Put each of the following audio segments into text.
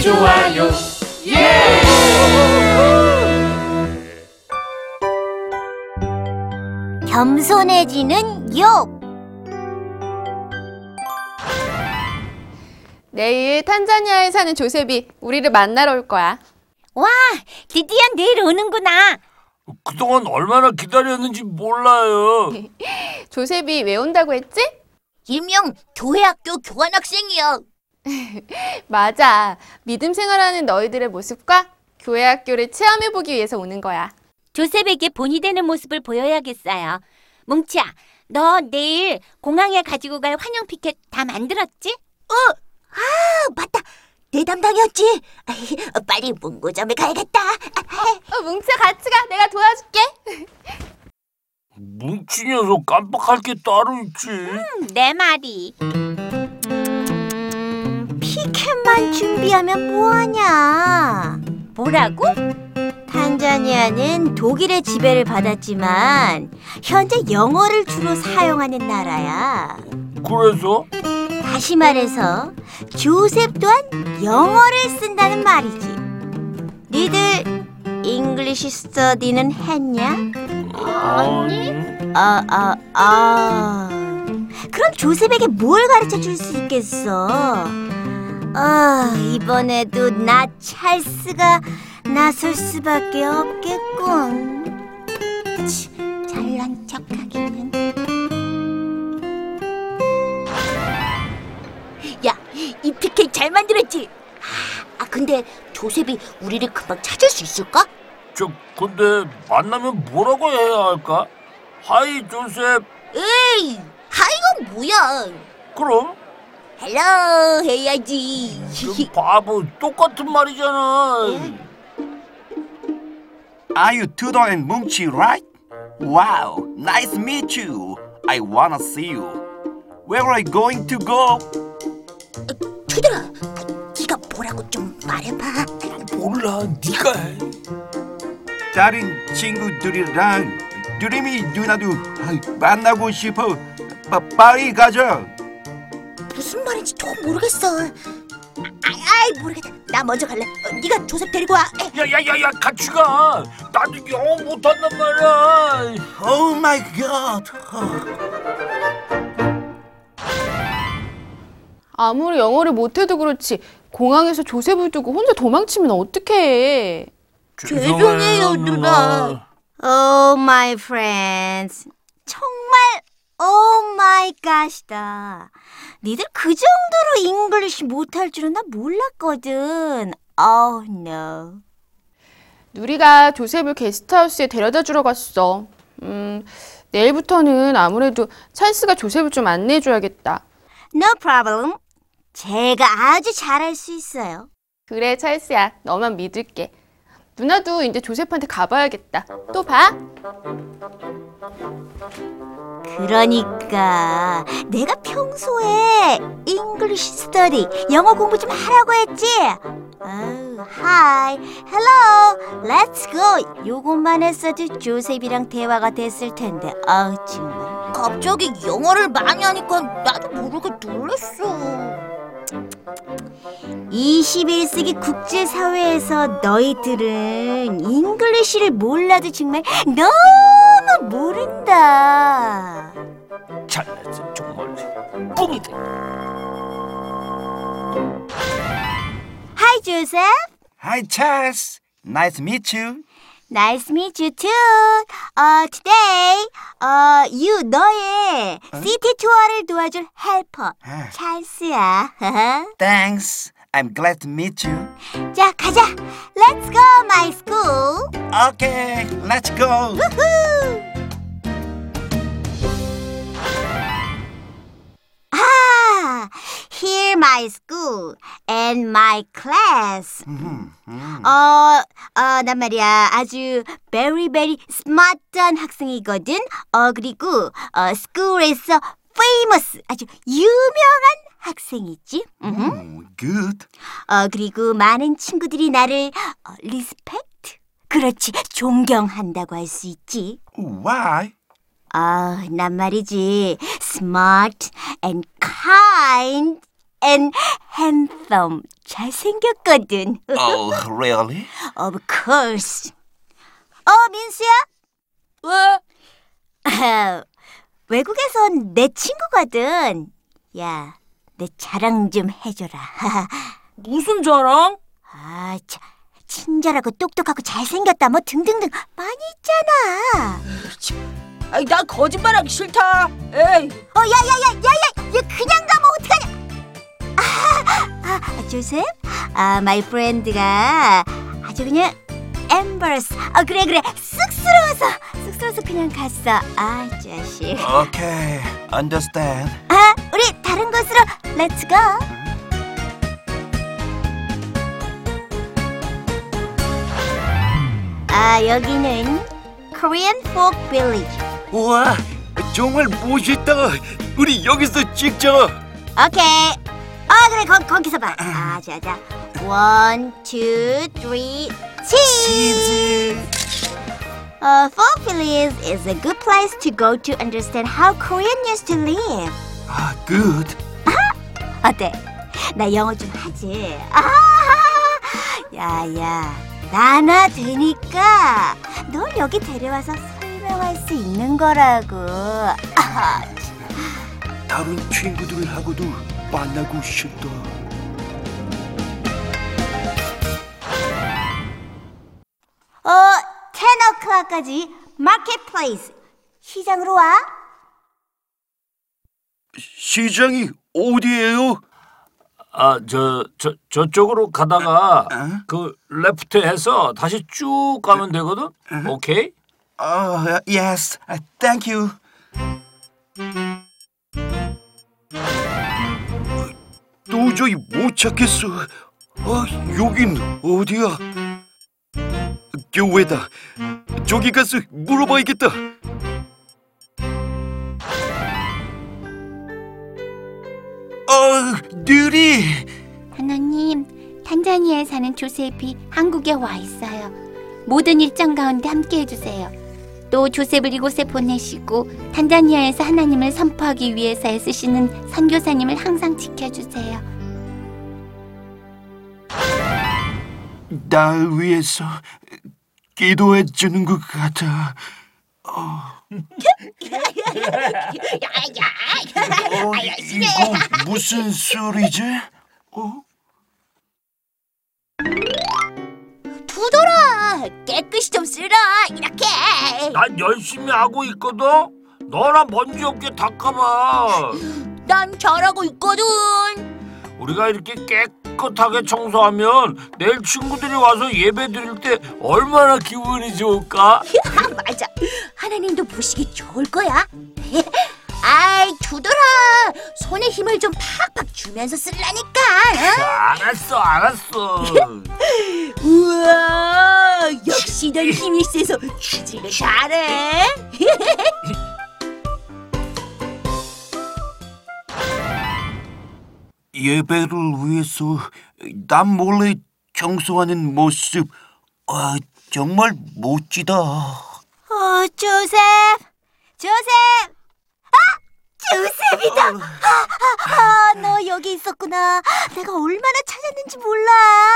좋아요 겸손해지는 욥 내일 탄자니아에 사는 조셉이 우리를 만나러 올 거야. 와, 드디어 내일 오는구나. 그동안 얼마나 기다렸는지 몰라요. 조셉이 왜 온다고 했지? 일명 교회학교 교환학생이야. 맞아. 믿음 생활하는 너희들의 모습과 교회 학교를 체험해보기 위해서 오는 거야. 조셉에게 본이 되는 모습을 보여야겠어요. 뭉치야, 너 내일 공항에 가지고 갈 환영 피켓 다 만들었지? 어, 아, 맞다. 내 담당이었지. 빨리 문구점에 가야겠다. 어, 뭉치야 같이 가. 내가 도와줄게. 뭉치 녀석 깜빡할 게 따로 있지. 내 말이. 피켓만 준비하면 뭐하냐? 뭐라고? 탄자니아는 독일의 지배를 받았지만 현재 영어를 주로 사용하는 나라야. 그래서 다시 말해서 조셉 또한 영어를 쓴다는 말이지. 니들 English study는 했냐? 아니 아, 아, 아. 그럼 조셉에게 뭘 가르쳐 줄 수 있겠어? 아, 이번에도 나 찰스가 나설 수밖에 없겠군. 치, 잘난 척하기는. 야, 이 피켓 잘 만들었지? 아, 근데 조셉이 우리를 금방 찾을 수 있을까? 저 근데 만나면 뭐라고 해야 할까? Hi 조셉. 에이, hi가 뭐야? 그럼 hello 해야지. 그 바보 똑같은 말이잖아. Are you 투덜이 and 뭉치, right? Wow, nice to meet you. I wanna see you. Where are you going to go? 투들아, 네가 뭐라고 좀 말해봐. 몰라 네가 해. 다른 친구들이랑 드림이 누나도 만나고 싶어. 빠, 빨리 가자. 무슨 말인지 조금 모르겠어. 아이, 아이 모르겠다. 나 먼저 갈래. 어, 네가 조셉 데리고 와. 에, 야야야야 같이 가. 나도 영어 못한단 말이야. Oh my god. 아무리 영어를 못해도 그렇지 공항에서 조셉을 두고 혼자 도망치면 어떡해. 죄송해요, 누나. Oh my friends. 정말 Oh my gosh다. 니들 그 정도로 English 못할 줄은 나 몰랐거든. Oh no. 누리가 조셉을 게스트하우스에 데려다 주러 갔어. 음, 내일부터는 아무래도 찰스가 조셉을 좀 안내해 줘야겠다. No problem. 제가 아주 잘할 수 있어요. 그래, 찰스야. 너만 믿을게. 누나도 이제 조셉한테 가봐야겠다. 또 봐. 그러니까 내가 평소에 English study 영어 공부 좀 하라고 했지. 아우, hi, hello, let's go. 요것만 했어도 조셉이랑 대화가 됐을 텐데. 아우 정말. 갑자기 영어를 많이 하니까 나도 모르게 놀랐어. 21세기 국제사회에서 너희들은 English를 몰라도 정말 너무 모른다. 잘났어 정말. 뿡이다. Hi, Joseph. Hi Charles. Nice to meet you. Nice to meet you too. 어, today, 어, you 너의 시티 투어를 도와줄 헬퍼 아. 찰스야. Thanks. I'm glad to meet you. 자, 가자. Let's go, my school. Okay, let's go. Woohoo! 아, my school and my class. 어, 어, 난 말이야 아주 very very smart한 학생이거든. 어, 그리고 어, school에서 famous 아주 유명한 학생이지. 음흠. Oh, good. 어, 그리고 많은 친구들이 나를 어, respect. 그렇지, 존경한다고 할 수 있지. Why? 아, 난 말이지. smart and kind and handsome. 잘생겼거든. Oh, really? of course. 어, 민수야? 왜? 외국에선 내 친구거든. 야, 내 자랑 좀 해줘라. 무슨 자랑? 아, 자, 친절하고 똑똑하고 잘생겼다 뭐 등등등 많이 있잖아. 아이, 나 거짓말하기 싫다. 에이, 어, 야, 야, 야, 야, 야, 얘 그냥 가면 어떡하냐? 아, 아, 조셉? 아, my friend가 아주 그냥 embarrass. 아, 그래, 그래. 쑥스러워서, 쑥스러워서 그냥 갔어. 아, 자식. Okay, understand. 아, 우리 다른 곳으로 let's go. 아, 여기는 Korean Folk Village. 우와, 정말 멋있다. 우리 여기서 찍자. 오케이. 아, 그래. 거, 거기서 봐. 아, 자, 자. One, two, three, cheese. Uh, folk village is a good place to go to understand how Korean used to live. 아, good. 어때? 나 영어 좀 하지. 아, 야야, 나나 되니까 널 여기 데려와서 설명할 수 있는 거라고. 아, 다른 친구들하고도 만나고 싶다. 어, 10 o'clock까지 마켓플레이스 시장으로 와. 시장이 어디예요? 아, 저, 저, 저쪽으로 가다가 어? 그 레프트 해서 다시 쭉 가면 되거든? 오케이? 아, yes. Thank you. 도저히 못 찾겠어. 아, 여긴 어디야? 교회다. 저기 가서 물어봐야겠다. 아, 느리. 하나님, 탄자니아에 사는 조셉이 한국에 와 있어요. 모든 일정 가운데 함께 해주세요. 또 조셉을 이곳에 보내시고 탄자니아에서 하나님을 선포하기 위해서 애쓰시는 선교사님을 항상 지켜주세요. 날 위해서 기도해 주는 것 같아. 어, 이거 무슨 소리지? 어? 두돌아, 깨끗이 좀 쓰라. 이렇게. 난 열심히 하고 있거든? 너나 먼지 없게 닦아봐. 난 잘하고 있거든. 우리가 이렇게 깨끗하게 청소하면 내일 친구들이 와서 예배 드릴 때 얼마나 기분이 좋을까? 맞아. 하나님도 보시기 좋을 거야. 아이, 두돌아. 손에 힘을 좀 팍팍 주면서 쓰라니까. 알았어, 알았어. 우와, 역시 넌 힘이 세서 취직을 잘해. 예배를 위해서 남 몰래 청소하는 모습, 아, 정말 멋지다. 어, 조셉, 조셉. 아, 조셉이다. 아, 아, 아, 너 여기 있었구나. 내가 얼마나 찾았는지 몰라.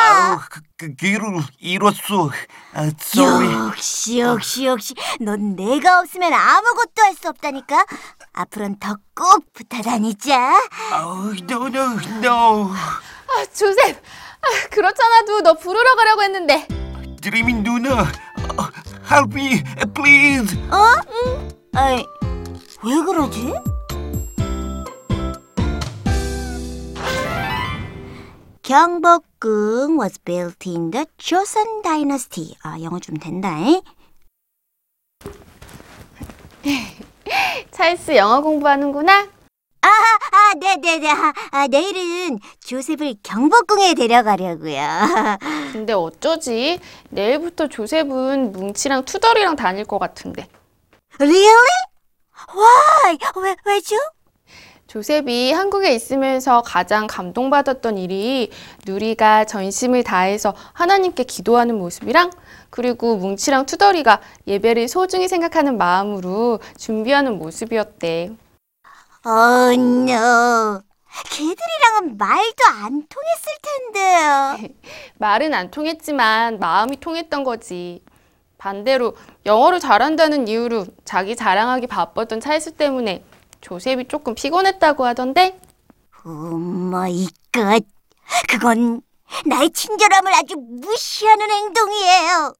아우, 그, 그 길을 잃었어. 아, sorry. 역시, 역시, 역시. 넌 내가 없으면 아무것도 할 수 없다니까. 앞으로는 더 꼭 붙어 다니자. 아우, no, no, no. 아, 조셉. 아, 그렇잖아도 너 부르러 가려고 했는데. 드리민 누나, 어, help me, please. 아이, 왜 그러지? 경복궁 was built in the Joseon Dynasty. 아, 영어 좀 된다. 잉? 찰스 영어 공부하는구나. 아, 아, 네네네. 아, 아, 내일은 조셉을 경복궁에 데려가려고요. 근데 어쩌지? 내일부터 조셉은 뭉치랑 투덜이랑 다닐 것 같은데. really? Why? 왜, 왜죠? 조셉이 한국에 있으면서 가장 감동받았던 일이 누리가 전심을 다해서 하나님께 기도하는 모습이랑 그리고 뭉치랑 투덜이가 예배를 소중히 생각하는 마음으로 준비하는 모습이었대. Oh no. 걔들이랑은 말도 안 통했을 텐데요. 말은 안 통했지만 마음이 통했던 거지. 반대로 영어를 잘한다는 이유로 자기 자랑하기 바빴던 찰스 때문에 조셉이 조금 피곤했다고 하던데 Oh my god. 그건 나의 친절함을 아주 무시하는 행동이에요.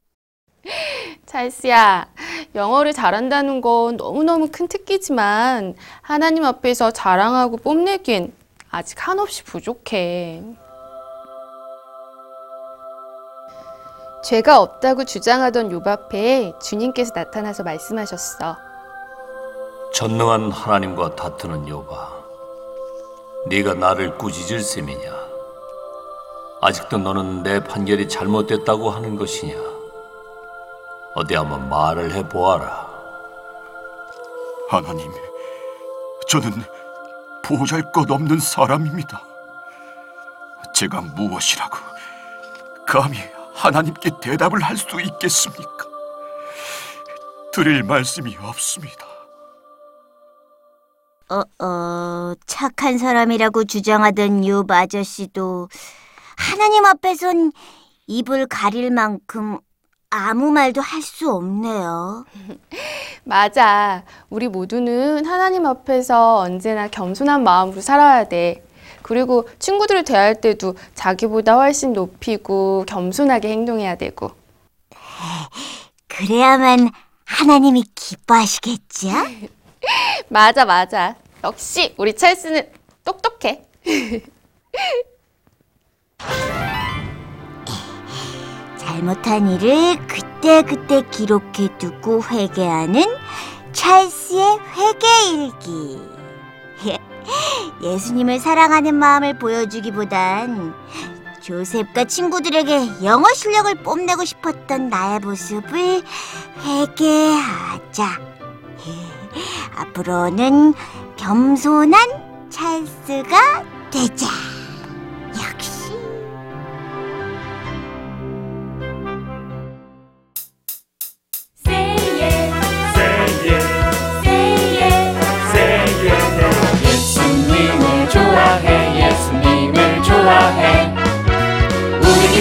찰스야, 영어를 잘한다는 건 너무너무 큰 특기지만 하나님 앞에서 자랑하고 뽐내기엔 아직 한없이 부족해. 죄가 없다고 주장하던 욥 앞에 주님께서 나타나서 말씀하셨어. 전능한 하나님과 다투는 여봐. 네가 나를 꾸짖을 셈이냐? 아직도 너는 내 판결이 잘못됐다고 하는 것이냐? 어디 한번 말을 해보아라. 하나님, 저는 보잘 것 없는 사람입니다. 제가 무엇이라고 감히 하나님께 대답을 할 수 있겠습니까? 드릴 말씀이 없습니다. 어, 어, 착한 사람이라고 주장하던 요 아저씨도 하나님 앞에선 입을 가릴 만큼 아무 말도 할 수 없네요. 맞아. 우리 모두는 하나님 앞에서 언제나 겸손한 마음으로 살아야 돼. 그리고 친구들을 대할 때도 자기보다 훨씬 높이고 겸손하게 행동해야 되고. 그래야만 하나님이 기뻐하시겠죠? 맞아, 맞아. 역시 우리 찰스는 똑똑해. 잘못한 일을 그때그때 기록해두고 회개하는 찰스의 회개일기. 예수님을 사랑하는 마음을 보여주기보단 조셉과 친구들에게 영어 실력을 뽐내고 싶었던 나의 모습을 회개하자. 앞으로는 겸손한 찰스가 되자.